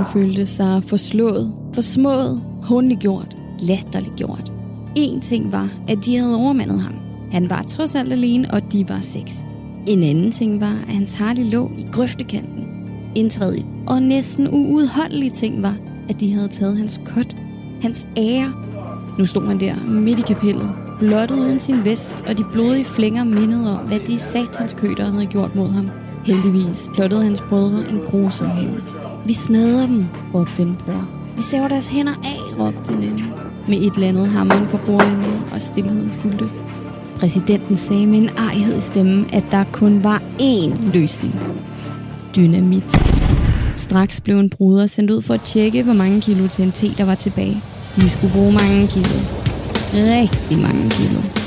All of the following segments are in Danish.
Han følte sig forslået, forsmået, hundegjort, latterliggjort. En ting var, at de havde overmandet ham. Han var trods alt alene, og de var seks. En anden ting var, at hans harde lå i grøftekanten. En tredje og næsten uudholdelige ting var, at de havde taget hans kot, hans ære. Nu stod han der midt i kapellet, blottet uden sin vest, og de blodige flænger mindede om, hvad de satans køder havde gjort mod ham. Heldigvis plottede hans brødre en grusom hævn. Vi smadrer dem, råbte den bror. Vi saver deres hænder af, råbte den anden. Med et eller andet hammeren for bordenden, og stillheden fulgte. Præsidenten sagde med en ejhed i stemmen, at der kun var én løsning. Dynamit. Straks blev en bruder sendt ud for at tjekke, hvor mange kilo TNT der var tilbage. De skulle bruge mange kilo. Rigtig mange kilo.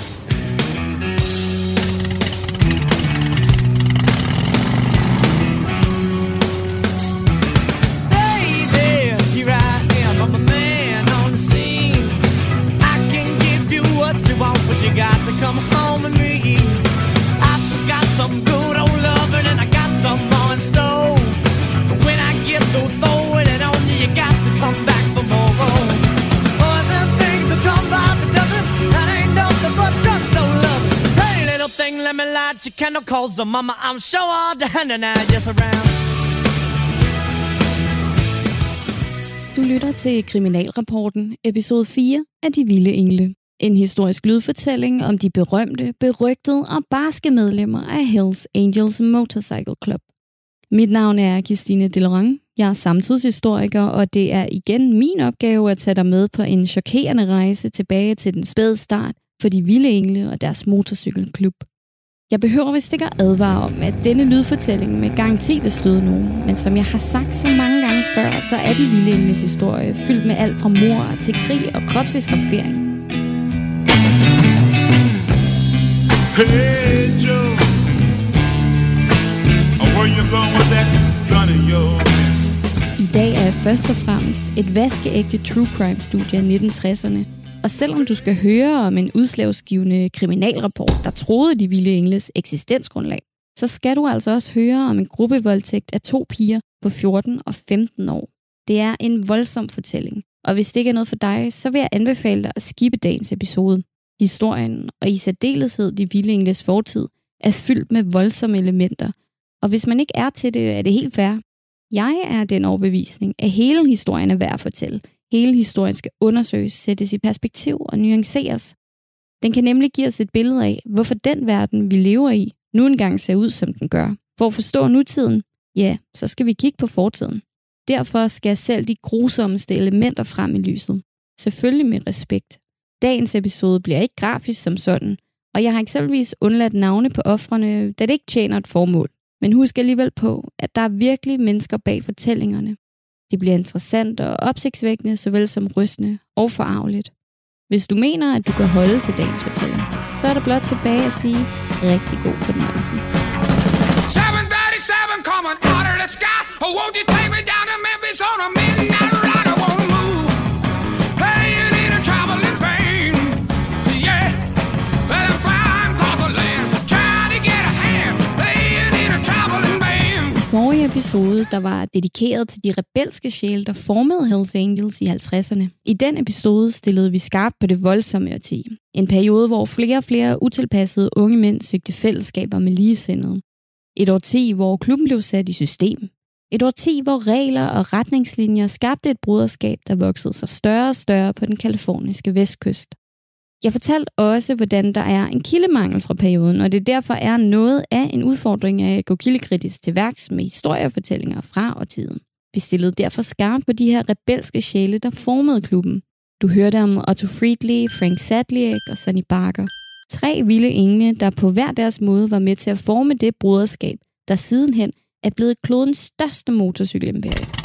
Calls her mama. I'm sure all the hand and I just around. Du lytter til Kriminalrapporten, episode 4 af De Vilde Engle. En historisk lydfortælling om de berømte, berygtede og barske medlemmer af Hells Angels Motorcycle Club. Mit navn er Christine Delorang. Jeg er samtidshistoriker, og det er igen min opgave at tage dig med på en chokerende rejse tilbage til den spæde start for de vilde engle og deres motorcykelklub. Jeg behøver vist ikke at advare om, at denne lydfortælling med garanti vil støde nogen, men som jeg har sagt så mange gange før, så er de vilde historie fyldt med alt fra mor til krig og kropslig skabfering. Hey Joe, where you going with that gun in your I dag er først og fremmest et vaskeægte true crime studie af 1960'erne, og selvom du skal høre om en udslagsgivende kriminalrapport, der troede de vilde engles eksistensgrundlag, så skal du altså også høre om en gruppevoldtægt af to piger på 14 og 15 år. Det er en voldsom fortælling, og hvis det ikke er noget for dig, så vil jeg anbefale dig at skippe dagens episode. Historien, og i særdeleshed de vilde engles fortid, er fyldt med voldsomme elementer, og hvis man ikke er til det, er det helt fair. Jeg er den overbevisning, at hele historien er værd at fortælle, Hele historien skal undersøges, sættes i perspektiv og nuanceres. Den kan nemlig give os et billede af, hvorfor den verden, vi lever i, nu engang ser ud, som den gør. For at forstå nutiden, ja, så skal vi kigge på fortiden. Derfor skal selv de grusommeste elementer frem i lyset. Selvfølgelig med respekt. Dagens episode bliver ikke grafisk som sådan, og jeg har eksempelvis undladt navne på offrene, da det ikke tjener et formål. Men husk alligevel på, at der er virkelig mennesker bag fortællingerne, det bliver interessant og opsigtsvækkende, såvel som rystende og forarveligt. Hvis du mener, at du kan holde til dagens fortælling, så er der blot tilbage at sige rigtig god fornøjelse. 737 coming out of the sky. Oh, won't you take me down to Memphis on a midnight episode, der var dedikeret til de rebelske sjæle, der formede Hells Angels i 50'erne. I den episode stillede vi skarpt på det voldsomme årti. En periode, hvor flere og flere utilpassede unge mænd søgte fællesskaber med ligesindede. Et årti, hvor klubben blev sat i system. Et årti, hvor regler og retningslinjer skabte et broderskab, der voksede sig større og større på den kaliforniske vestkyst. Jeg fortalte også, hvordan der er en kildemangel fra perioden, og det derfor er noget af en udfordring at gå kildekritisk til værks med historiefortællinger fra og tiden. Vi stillede derfor skarpt på de her rebelske sjæle, der formede klubben. Du hørte om Otto Friedley, Frank Sadliek og Sonny Barker. Tre vilde engle, der på hver deres måde var med til at forme det broderskab, der sidenhen er blevet klodens største motorcykelimperie.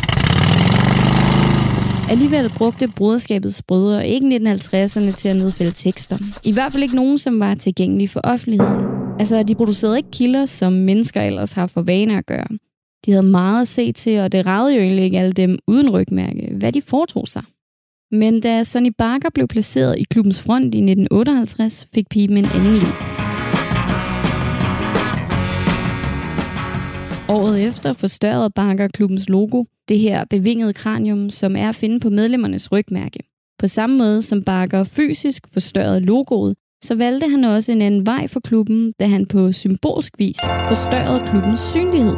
Alligevel brugte broderskabets brødre ikke 1950'erne til at nedfælde tekster. I hvert fald ikke nogen, som var tilgængelige for offentligheden. Altså, de producerede ikke kilder, som mennesker ellers har for vane at gøre. De havde meget at se til, og det ragede jo egentlig ikke alle dem uden rygmærke, hvad de foretog sig. Men da Sonny Barker blev placeret i klubbens front i 1958, fik piben en anden liv. Året efter forstørrede Barker klubbens logo, det her bevingede kranium, som er at finde på medlemmernes rygmærke. På samme måde som Barker fysisk forstørrede logoet, så valgte han også en anden vej for klubben, da han på symbolsk vis forstørrede klubbens synlighed,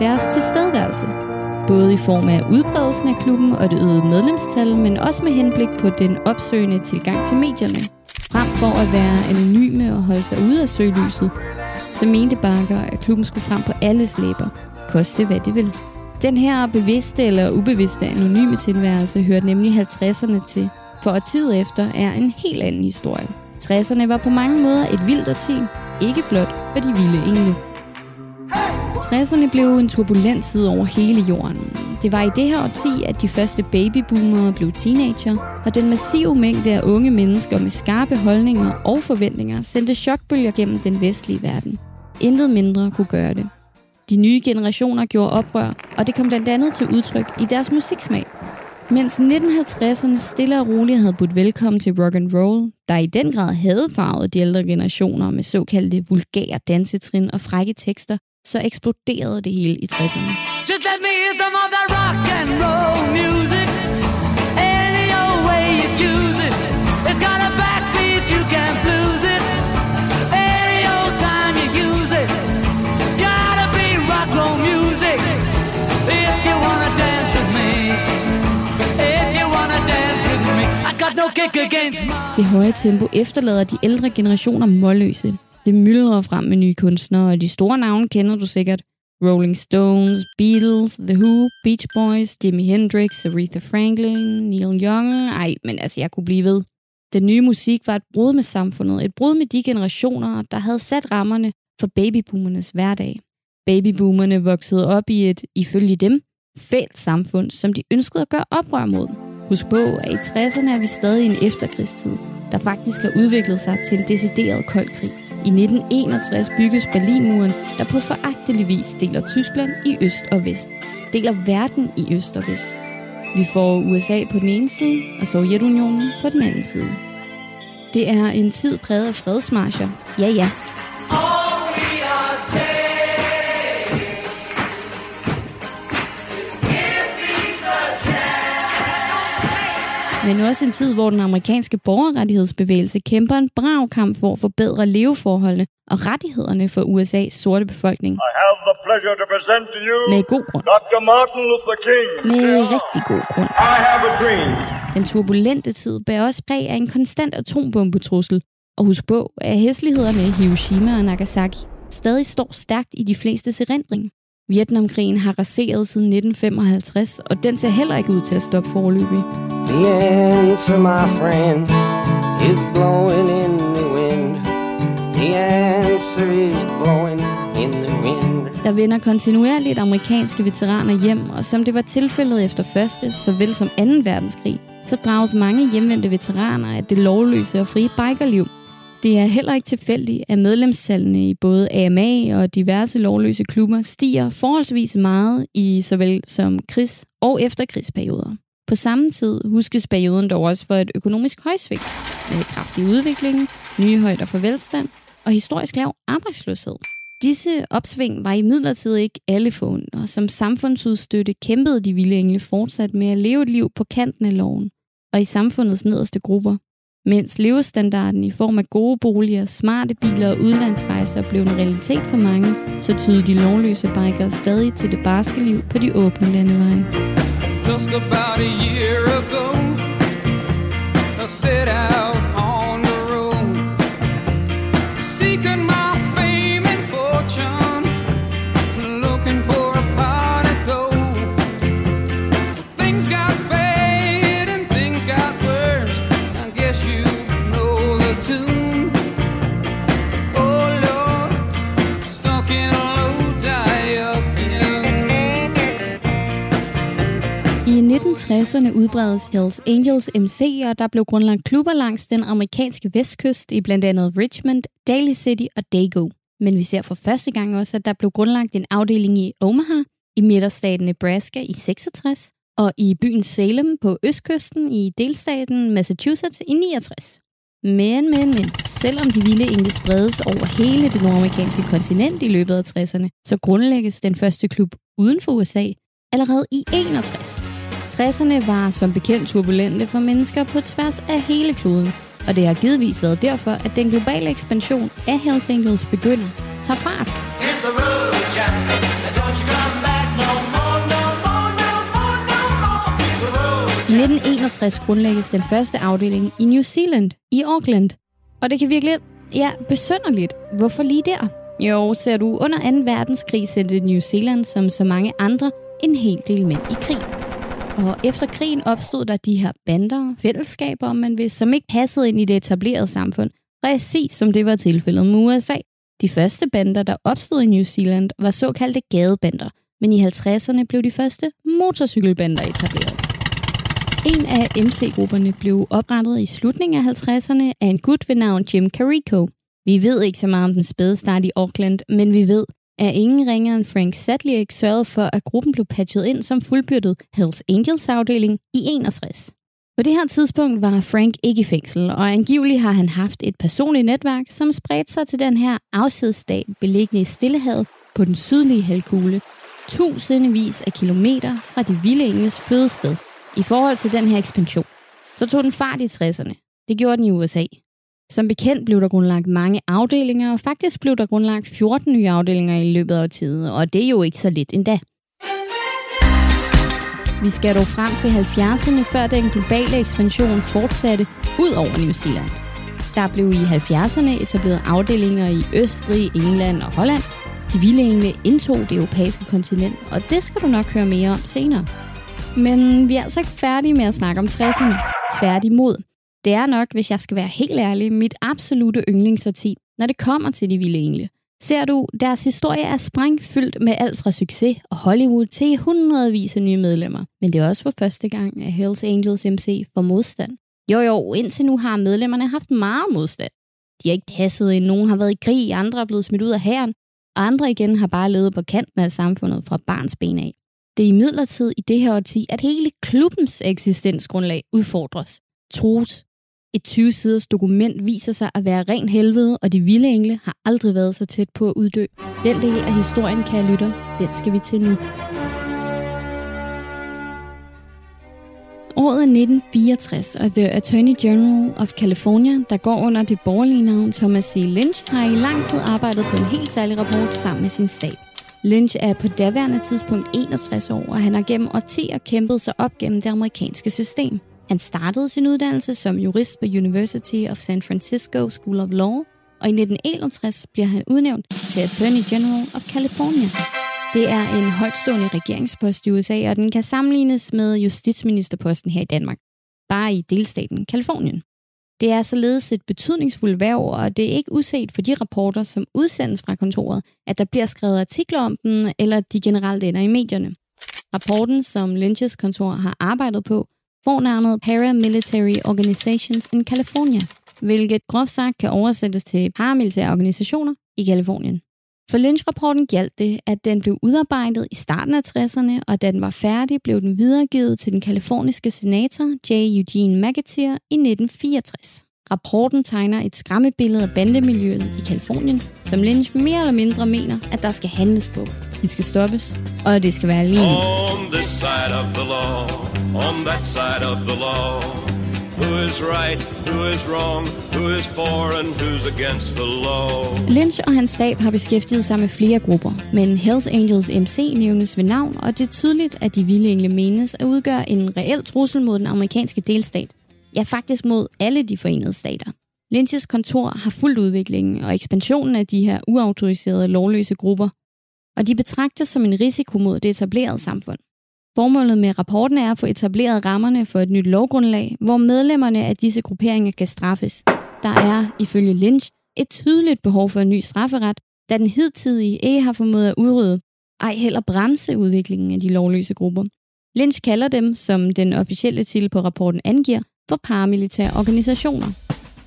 deres tilstedeværelse. Både i form af udbredelsen af klubben og det øgede medlemstal, men også med henblik på den opsøgende tilgang til medierne. Frem for at være anonyme og holde sig ude af søgelyset, så mente Barker, at klubben skulle frem på alles læber, koste hvad det vil. Den her bevidste eller ubevidste anonyme tilværelse hørte nemlig 50'erne til, for at tid efter er en helt anden historie. 60'erne var på mange måder et vildt årti, ikke blot for de vilde engle. 60'erne blev en turbulent tid over hele jorden. Det var i det her årti, at de første babyboomere blev teenager, og den massive mængde af unge mennesker med skarpe holdninger og forventninger sendte chokbølger gennem den vestlige verden. Intet mindre kunne gøre det. De nye generationer gjorde oprør, og det kom blandt andet til udtryk i deres musiksmag. Mens 1950'erne stille og roligt havde budt velkommen til rock and roll, der i den grad havde farvet de ældre generationer med såkaldte vulgære dansetrin og frække tekster, så eksploderede det hele i 60'erne. Just let me hear some of that rock and roll music. Det høje tempo efterlader de ældre generationer målløse. Det myldrer frem med nye kunstnere, og de store navne kender du sikkert. Rolling Stones, Beatles, The Who, Beach Boys, Jimi Hendrix, Aretha Franklin, Neil Young. Ej, men altså, jeg kunne blive ved. Den nye musik var et brud med samfundet, et brud med de generationer, der havde sat rammerne for babyboomernes hverdag. Babyboomerne voksede op i et, ifølge dem, fælt samfund, som de ønskede at gøre oprør mod. Husk på, at i 60'erne er vi stadig i en efterkrigstid, der faktisk har udviklet sig til en decideret kold krig. I 1961 bygges Berlinmuren, der på foragtelig vis deler Tyskland i øst og vest. Deler verden i øst og vest. Vi får USA på den ene side, og Sovjetunionen på den anden side. Det er en tid præget af fredsmarscher. Ja, ja, men også en tid, hvor den amerikanske borgerrettighedsbevægelse kæmper en brav kamp for at forbedre leveforholdene og rettighederne for USA's sorte befolkning. I have the pleasure to present to you med god grund. Dr. Martin Luther King. Med rigtig god grund. I have a dream. Den turbulente tid bærer også præg af en konstant atombombetrussel. Og husk på, at hæslighederne i Hiroshima og Nagasaki stadig står stærkt i de fleste erindring. Vietnamkrigen har raseret siden 1955, og den ser heller ikke ud til at stoppe forløbig. The answer, my friend, is blowing in the wind. The answer is blowing in the wind. Der vender kontinuerligt amerikanske veteraner hjem, og som det var tilfældet efter første, såvel som 2. verdenskrig, så drages mange hjemvendte veteraner af det lovløse og frie bikerliv. Det er heller ikke tilfældigt, at medlemstallene i både AMA og diverse lovløse klubber stiger forholdsvis meget i såvel som krigs- og efterkrigsperioder. På samme tid huskes perioden dog også for et økonomisk højsvigt med kraftig udvikling, nye højder for velstand og historisk lav arbejdsløshed. Disse opsving var i midlertid ikke alle og Som samfundsudstøtte kæmpede de vilde engle fortsat med at leve et liv på kanten af loven og i samfundets nederste grupper. Mens levestandarden i form af gode boliger, smarte biler og udlandsrejser blev en realitet for mange, så tydede de lovløse bikere stadig til det barske liv på de åbne landeveje. Just about a year ago, 60'erne udbredes Hells Angels MC, og der blev grundlagt klubber langs den amerikanske vestkyst i blandt andet Richmond, Daly City og Dago. Men vi ser for første gang også, at der blev grundlagt en afdeling i Omaha, i midterstaten Nebraska i 66, og i byen Salem på østkysten i delstaten Massachusetts i 69. Men, men, men, selvom de vilde engle spredes over hele det nordamerikanske kontinent i løbet af 60'erne, så grundlægges den første klub uden for USA allerede i 61. 60'erne var som bekendt turbulente for mennesker på tværs af hele kloden, og det har givetvis været derfor, at den globale ekspansion af Hells Angels begynder tager fart. I 1961 grundlægges den første afdeling i New Zealand, i Auckland. Og det kan virkelig, ja, besønderligt. Hvorfor lige der? Jo, ser du, under 2. verdenskrig sendte New Zealand, som så mange andre, en hel del mænd i krig. Og efter krigen opstod der de her bander, fællesskaber, om man vil, som ikke passede ind i det etablerede samfund, præcis som det var tilfældet med USA. De første bander, der opstod i New Zealand, var såkaldte gadebander, men i 50'erne blev de første motorcykelbander etableret. En af MC-grupperne blev oprettet i slutningen af 50'erne af en gut ved navn Jim Carrico. Vi ved ikke så meget om den spæde start i Auckland, men vi ved, er ingen ringer end Frank Sadliek sørgede for, at gruppen blev patchet ind som fuldbyrdet Hells Angels afdeling i 61. På det her tidspunkt var Frank ikke i fængsel, og angiveligt har han haft et personligt netværk, som spredte sig til den her afsidestat beliggende i Stillehavet på den sydlige halvkugle, tusindvis af kilometer fra de vilde engels fødested. I forhold til den her ekspansion, så tog den fart i 60'erne. Det gjorde den i USA. Som bekendt blev der grundlagt mange afdelinger, og faktisk blev der grundlagt 14 nye afdelinger i løbet af tiden, og det er jo ikke så lidt endda. Vi skal dog frem til 70'erne, før den globale ekspansion fortsatte ud over New Zealand. Der blev i 70'erne etableret afdelinger i Østrig, England og Holland. De vilde engle indtog det europæiske kontinent, og det skal du nok høre mere om senere. Men vi er altså ikke færdige med at snakke om 60'erne. Tværtimod. Det er nok, hvis jeg skal være helt ærlig, mit absolute yndlingssorti, når det kommer til de vilde engle. Ser du, deres historie er sprængfyldt med alt fra succes og Hollywood til hundredvis af nye medlemmer. Men det er også for første gang, at Hells Angels MC får modstand. Jo jo, indtil nu har medlemmerne haft meget modstand. De har ikke passet ind, nogen har været i krig, andre er blevet smidt ud af hæren, og andre igen har bare levet på kanten af samfundet fra barns ben af. Det er imidlertid i det her årti, at hele klubbens eksistensgrundlag udfordres, trues et 20-siders dokument viser sig at være ren helvede, og de vilde engle har aldrig været så tæt på at uddø. Den del af historien, kan lytter, lytte, den skal vi til nu. Året er 1964, og The Attorney General of California, der går under det borgerlige navn Thomas C. Lynch, har i lang tid arbejdet på en helt særlig rapport sammen med sin stab. Lynch er på daværende tidspunkt 61 år, og han har gennem årtier kæmpet sig op gennem det amerikanske system. Han startede sin uddannelse som jurist på University of San Francisco School of Law, og i 1961 bliver han udnævnt til Attorney General of California. Det er en højtstående regeringspost i USA, og den kan sammenlignes med justitsministerposten her i Danmark, bare i delstaten Kalifornien. Det er således et betydningsfuldt værv, og det er ikke uset for de rapporter, som udsendes fra kontoret, at der bliver skrevet artikler om den, eller de generelt ender i medierne. Rapporten, som Lynch's kontor har arbejdet på, får navnet Paramilitary Organizations in California, hvilket groft sagt kan oversættes til paramilitære organisationer i Kalifornien. For Lynch-rapporten galt det, at den blev udarbejdet i starten af 60'erne, og da den var færdig, blev den videregivet til den kaliforniske senator J. Eugene McAteer i 1964. Rapporten tegner et skræmmebillede af bandemiljøet i Kalifornien, som Lynch mere eller mindre mener, at der skal handles på. De skal stoppes, og det skal være lige On this side of the law, on that side of the law. Who is right, who is wrong, who is for and who's against the law. Lynch og hans stab har beskæftiget sig med flere grupper, men Hells Angels MC nævnes ved navn, og det er tydeligt, at de vilde engle menes at udgøre en reel trussel mod den amerikanske delstat. Ja, faktisk mod alle de forenede stater. Lynch's kontor har fuldt udviklingen og ekspansionen af de her uautoriserede lovløse grupper, og de betragtes som en risiko mod det etablerede samfund. Formålet med rapporten er at få etableret rammerne for et nyt lovgrundlag, hvor medlemmerne af disse grupperinger kan straffes. Der er, ifølge Lynch, et tydeligt behov for en ny strafferet, da den hidtidige ikke har formået at udrydde, ej heller bremse udviklingen af de lovløse grupper. Lynch kalder dem, som den officielle titel på rapporten angiver, for paramilitære organisationer.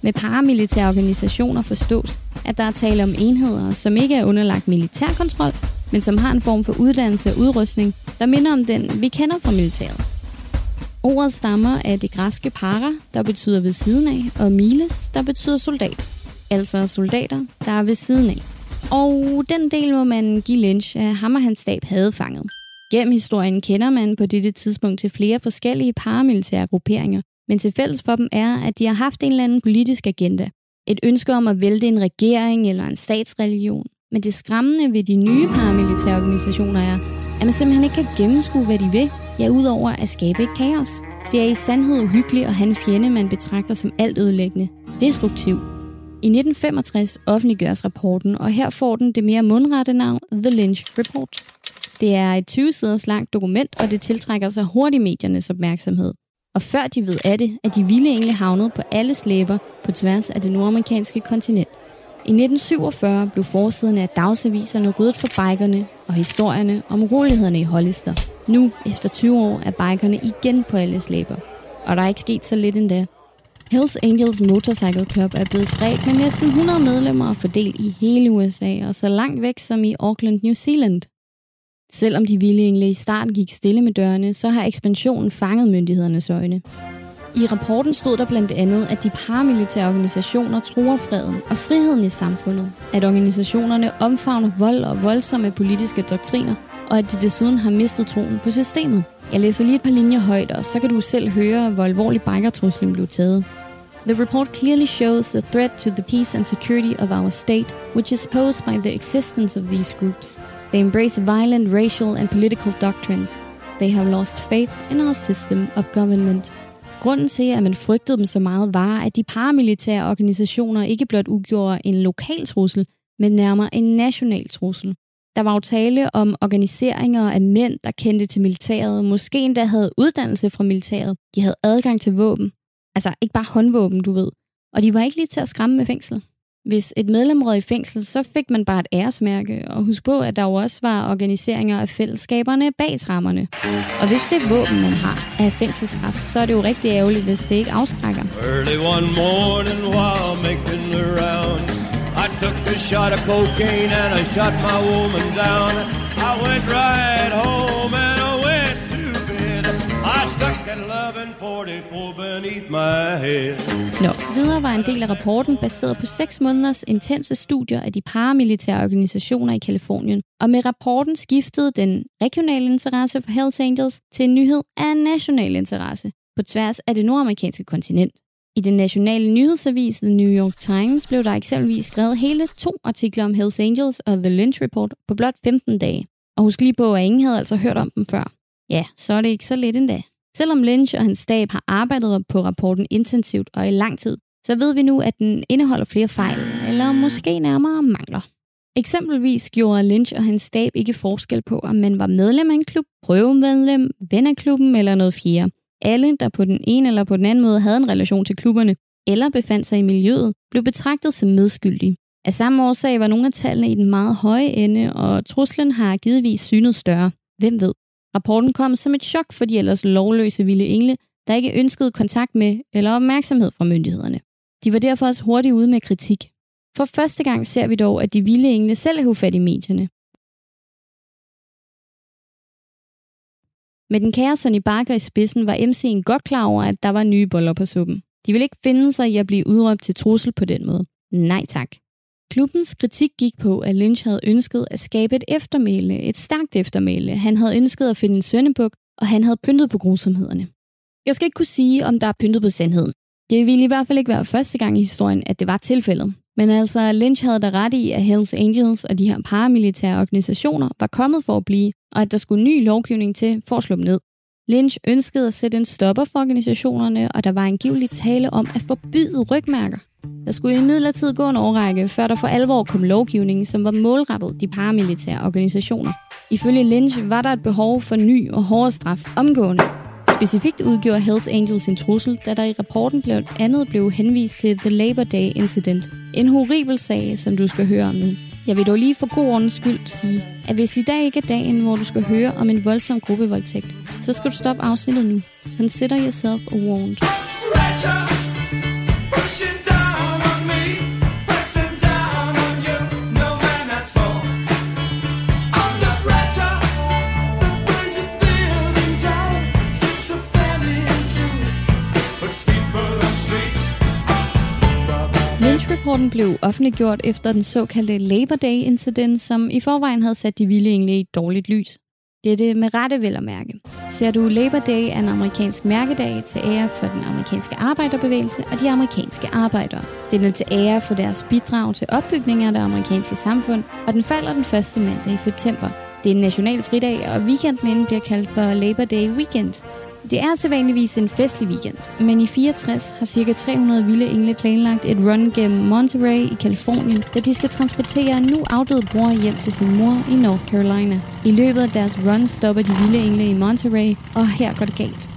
Med paramilitære organisationer forstås, at der er tale om enheder, som ikke er underlagt militærkontrol, men som har en form for uddannelse og udrustning, der minder om den, vi kender fra militæret. Ordet stammer af det græske para, der betyder ved siden af, og miles, der betyder soldat. Altså soldater, der er ved siden af. Og den del må man give Lynch, at ham og hans stab havde fanget. Gennem historien kender man på dette tidspunkt til flere forskellige paramilitære grupperinger, men til fælles for dem er, at de har haft en eller anden politisk agenda. Et ønske om at vælte en regering eller en statsreligion. Men det skræmmende ved de nye paramilitære organisationer er, at man simpelthen ikke kan gennemskue, hvad de vil, ja, udover at skabe et kaos. Det er i sandhed uhyggeligt at have en fjende, man betragter som alt ødelæggende, destruktiv. I 1965 offentliggøres rapporten, og her får den det mere mundrette navn The Lynch Report. Det er et 20-siders langt dokument, og det tiltrækker sig hurtigt mediernes opmærksomhed. Og før de ved af det, er de vilde engle havnet på alle slæber på tværs af det nordamerikanske kontinent. I 1947 blev forsiden af dagsaviserne ryddet for bikerne og historierne om urolighederne i Hollister. Nu, efter 20 år, er bikerne igen på alle slæber. Og der er ikke sket så lidt endda. Hells Angels Motorcycle Club er blevet spredt med næsten 100 medlemmer og fordelt i hele USA og så langt væk som i Auckland, New Zealand. Selvom de vilde engle i starten gik stille med dørene, så har ekspansionen fanget myndighedernes øjne. I rapporten stod der blandt andet, at de paramilitære organisationer truer freden og friheden i samfundet, at organisationerne omfavner vold og voldsomme politiske doktriner, og at de desuden har mistet troen på systemet. Jeg læser lige et par linjer højt, og så kan du selv høre, hvor alvorlig bikertruslen blev taget. The report clearly shows the threat to the peace and security of our state, which is posed by the existence of these groups. They embrace violent racial and political doctrines. They have lost faith in our system of government. Grunden til, at man frygtede dem så meget, var, at de paramilitære organisationer ikke blot udgjorde en lokal trussel, men nærmere en national trussel. Der var jo tale om organiseringer af mænd, der kendte til militæret, måske endda havde uddannelse fra militæret. De havde adgang til våben. Altså ikke bare håndvåben, du ved. Og de var ikke lige til at skræmme med fængsel. Hvis et medlem rød i fængsel, så fik man bare et æresmærke, og husk på, at der jo også var organiseringer af fællesskaberne bag trammerne. Og hvis det våben, man har af fængselsstraf, så er det jo rigtig ærgerligt, hvis det ikke afskrækker. Early one morning while making the round I took a shot of cocaine and I shot my woman down I went right home and Nå, videre var en del af rapporten baseret på seks måneders intense studier af de paramilitære organisationer i Kalifornien. Og med rapporten skiftede den regionale interesse for Hells Angels til en nyhed af national interesse på tværs af det nordamerikanske kontinent. I den nationale nyhedsavis The New York Times blev der eksempelvis skrevet hele to artikler om Hells Angels og The Lynch Report på blot 15 dage. Og husk lige på, at ingen havde altså hørt om dem før. Ja, så er det ikke så lidt endda. Selvom Lynch og hans stab har arbejdet på rapporten intensivt og i lang tid, så ved vi nu, at den indeholder flere fejl, eller måske nærmere mangler. Eksempelvis gjorde Lynch og hans stab ikke forskel på, om man var medlem af en klub, prøvemedlem, ven af klubben eller noget fjerde. Alle, der på den ene eller på den anden måde havde en relation til klubberne, eller befandt sig i miljøet, blev betragtet som medskyldige. Af samme årsag var nogle af tallene i den meget høje ende, og truslen har givetvis synet større. Hvem ved? Rapporten kom som et chok for de ellers lovløse vilde engle, der ikke ønskede kontakt med eller opmærksomhed fra myndighederne. De var derfor også hurtigt ude med kritik. For første gang ser vi dog, at de vilde engle selv havde fat i medierne. Med den kære Sonny Barker i spidsen var MC'en godt klar over, at der var nye boller på suppen. De ville ikke finde sig i at blive udråbt til trussel på den måde. Nej tak. Klubbens kritik gik på, at Lynch havde ønsket at skabe et eftermæle, et stærkt eftermæle. Han havde ønsket at finde en søndebuk, og han havde pyntet på grusomhederne. Jeg skal ikke kunne sige, om der er pyntet på sandheden. Det ville i hvert fald ikke være første gang i historien, at det var tilfældet. Men altså, Lynch havde da ret i, at Hells Angels og de her paramilitære organisationer var kommet for at blive, og at der skulle ny lovgivning til for at slå dem ned. Lynch ønskede at sætte en stopper for organisationerne, og der var angiveligt tale om at forbyde rygmærker. Der skulle i midlertid gå en årrække, før der for alvor kom lovgivning, som var målrettet de paramilitære organisationer. Ifølge Lynch var der et behov for ny og hårdere straf omgående. Specifikt udgjorde Hells Angels en trussel, da der i rapporten blandt andet blev henvist til The Labor Day Incident. En horribel sag, som du skal høre om nu. Jeg vil dog lige for god ordens skyld sige, at hvis i dag ikke er dagen, hvor du skal høre om en voldsom gruppevoldtægt, så skal du stoppe afsnittet nu. Consider yourself a warned. Pressure! Rapporten blev offentliggjort efter den såkaldte Labor Day incident, som i forvejen havde sat de vilde engle i et dårligt lys. Det er det med rette vel at mærke. Ser du Labor Day er en amerikansk mærkedag til ære for den amerikanske arbejderbevægelse og de amerikanske arbejdere. Den er til ære for deres bidrag til opbygningen af det amerikanske samfund, og den falder den første mandag i september. Det er en national fridag, og weekenden inden bliver kaldt for Labor Day Weekend. Det er sædvanligvis en festlig weekend, men i 64 har ca. 300 vilde engle planlagt et run gennem Monterey i Kalifornien, da de skal transportere en nu afdød bror hjem til sin mor i North Carolina. I løbet af deres run stopper de vilde engle i Monterey, og her går det galt.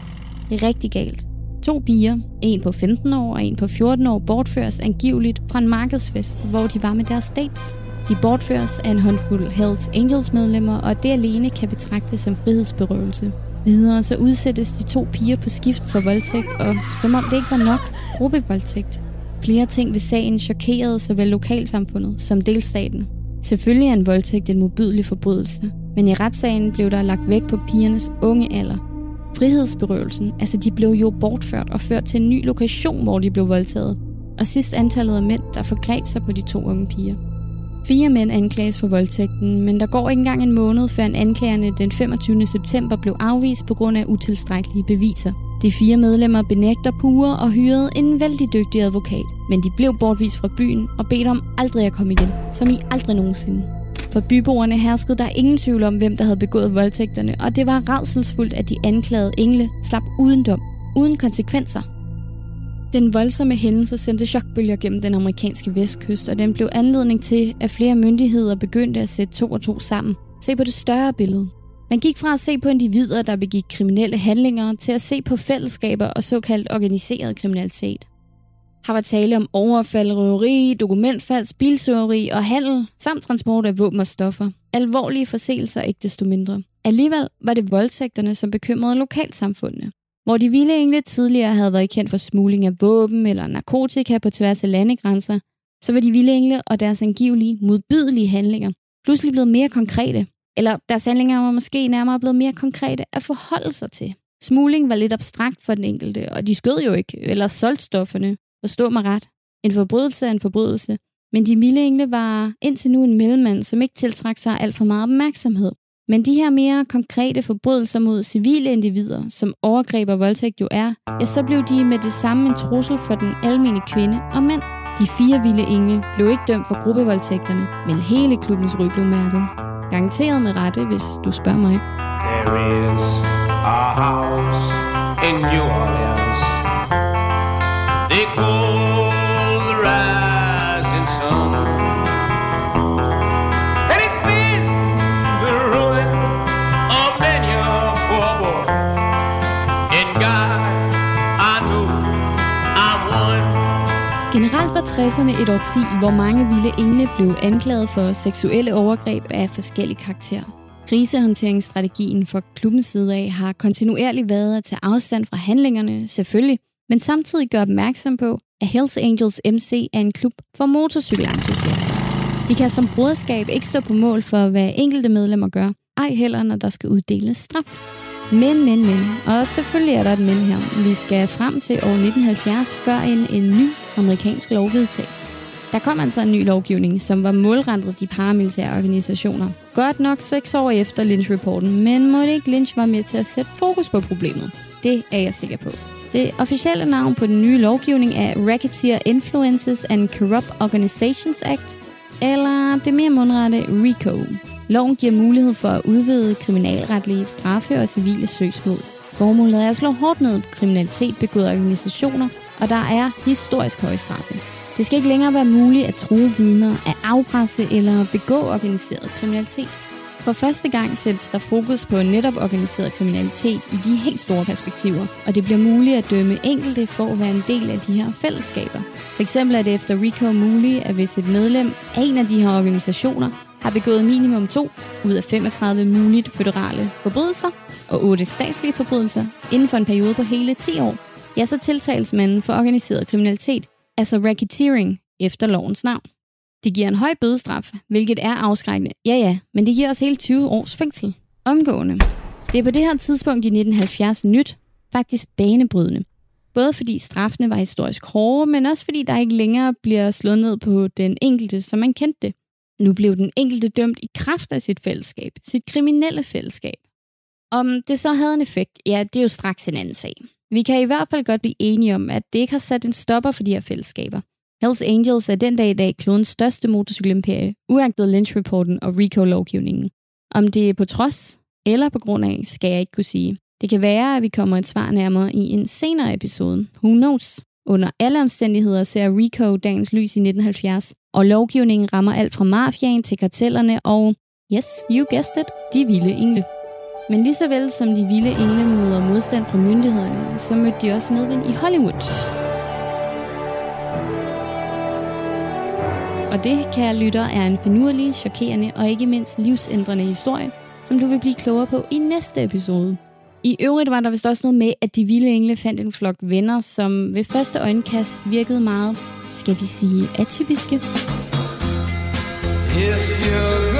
Rigtig galt. To piger, en på 15 år og en på 14 år, bortføres angiveligt fra en markedsfest, hvor de var med deres dates. De bortføres af en håndfuld Hells Angels medlemmer, og det alene kan betragtes som frihedsberøvelse. Videre så udsættes de to piger på skift for voldtægt, og som om det ikke var nok, gruppevoldtægt. Flere ting ved sagen chokerede såvel lokalsamfundet som delstaten. Selvfølgelig er en voldtægt en modbydelig forbrydelse, men i retssagen blev der lagt vægt på pigernes unge alder. Frihedsberøvelsen, altså de blev jo bortført og ført til en ny lokation, hvor de blev voldtaget. Og sidst antallet af mænd, der forgreb sig på de to unge piger. Fire mænd anklages for voldtægten, men der går ikke engang en måned, før anklagerne den 25. september blev afvist på grund af utilstrækkelige beviser. De fire medlemmer benægter pure og hyrede en vældig dygtig advokat, men de blev bortvist fra byen og bedt om aldrig at komme igen, som i aldrig nogensinde. For byboerne herskede der ingen tvivl om, hvem der havde begået voldtægterne, og det var redselsfuldt, at de anklagede engle slap uden dom, uden konsekvenser. Den voldsomme hændelse sendte chokbølger gennem den amerikanske vestkyst, og den blev anledning til, at flere myndigheder begyndte at sætte to og to sammen. Se på det større billede. Man gik fra at se på individer, der begik kriminelle handlinger, til at se på fællesskaber og såkaldt organiseret kriminalitet. Her var tale om overfald, røveri, dokumentfalds, bilsøveri og handel, samt transport af våben og stoffer. Alvorlige forseelser ikke desto mindre. Alligevel var det voldtægterne, som bekymrede lokalsamfundene. Hvor de vilde engle tidligere havde været kendt for smugling af våben eller narkotika på tværs af landegrænser, så var de vilde engle og deres angivelige modbydelige handlinger pludselig blevet mere konkrete. Eller deres handlinger var måske nærmere blevet mere konkrete at forholde sig til. Smugling var lidt abstrakt for den enkelte, og de skød jo ikke, eller solgte stofferne. Forstå mig ret. En forbrydelse er en forbrydelse, men de milde engle var indtil nu en mellemmand, som ikke tiltrak sig alt for meget opmærksomhed. Men de her mere konkrete forbrydelser mod civile individer, som overgreb og voldtægt jo er, ja, så blev de med det samme en trussel for den almindelige kvinde og mænd. De fire vilde engle blev ikke dømt for gruppevoldtægterne, men hele klubbens ry blev mærket. Garanteret med rette, hvis du spørger mig. There is a house in New Orleans. They call 60'erne et årti, hvor mange vilde engle blev anklaget for seksuelle overgreb af forskellige karakter. Krisehåndteringsstrategien for klubbens side af har kontinuerligt været at tage afstand fra handlingerne, selvfølgelig, men samtidig gøre opmærksom på, at Hells Angels MC er en klub for motorcykelentusiaster. De kan som broderskab ikke stå på mål for, hvad enkelte medlemmer gør, ej heller når der skal uddeles straf. Men, men, men, og selvfølgelig er der et men her. Vi skal frem til år 1970, før en, en ny amerikansk lov vedtages. Der kom altså en ny lovgivning, som var målrettet de paramilitære organisationer. Godt nok seks år efter Lynch-rapporten, men må ikke Lynch var med til at sætte fokus på problemet? Det er jeg sikker på. Det officielle navn på den nye lovgivning er Racketeer Influences and Corrupt Organizations Act, eller det mere mundrette RICO. Loven giver mulighed for at udvide kriminalretlige straffe og civile søgsmål. Formålet er at slå hårdt ned på kriminalitet begået organisationer, og der er historisk høje straffe. Det skal ikke længere være muligt at true vidner, at afpresse eller begå organiseret kriminalitet. For første gang sættes der fokus på netop organiseret kriminalitet i de helt store perspektiver, og det bliver muligt at dømme enkelte for at være en del af de her fællesskaber. For eksempel er det efter RICO muligt, at hvis et medlem af en af de her organisationer har begået minimum 2 ud af 35 muligt føderale forbrydelser og 8 statslige forbrydelser inden for en periode på hele 10 år, ja, så tiltales manden for organiseret kriminalitet, altså racketeering, efter lovens navn. Det giver en høj bødestraf, hvilket er afskrækkende. Ja, ja, men det giver os hele 20 års fængsel. Omgående. Det er på det her tidspunkt i 1970 nyt, faktisk banebrydende. Både fordi straffene var historisk hårde, men også fordi der ikke længere bliver slået ned på den enkelte, som man kendte det. Nu blev den enkelte dømt i kraft af sit fællesskab, sit kriminelle fællesskab. Om det så havde en effekt, ja, det er jo straks en anden sag. Vi kan i hvert fald godt blive enige om, at det ikke har sat en stopper for de her fællesskaber. Hells Angels er den dag i dag klodens største motorcykelimperie, uagtet Lynch-rapporten og RICO-lovgivningen. Om det er på trods eller på grund af, skal jeg ikke kunne sige. Det kan være, at vi kommer et svar nærmere i en senere episode. Who knows? Under alle omstændigheder ser RICO dagens lys i 1970, og lovgivningen rammer alt fra mafiaen til kartellerne og, yes, you guessed it, de vilde engle. Men lige så vel som de vilde engle møder modstand fra myndighederne, så mødte de også medvind i Hollywood. Og det, kære lytter, er en finurlig, chokerende og ikke mindst livsændrende historie, som du vil blive klogere på i næste episode. I øvrigt var der vist også noget med, at de vilde engle fandt en flok venner, som ved første øjenkast virkede meget, skal vi sige, atypiske. If you're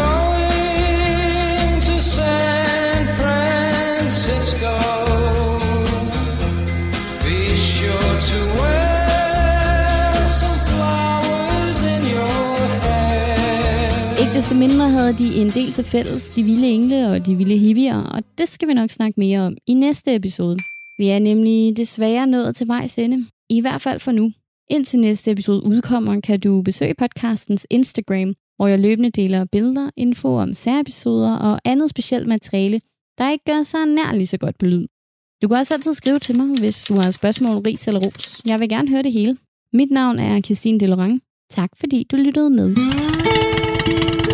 desto mindre havde de en del til fælles, de vilde engle og de vilde hippier, og det skal vi nok snakke mere om i næste episode. Vi er nemlig desværre nået til vejs ende, i hvert fald for nu. Indtil næste episode udkommer, kan du besøge podcastens Instagram, hvor jeg løbende deler billeder, info om særepisoder og andet specielt materiale, der ikke gør sig nær lige så godt på lyd. Du kan også altid skrive til mig, hvis du har spørgsmål, ris eller ros. Jeg vil gerne høre det hele. Mit navn er Christine Delorang. Tak fordi du lyttede med. Thank you.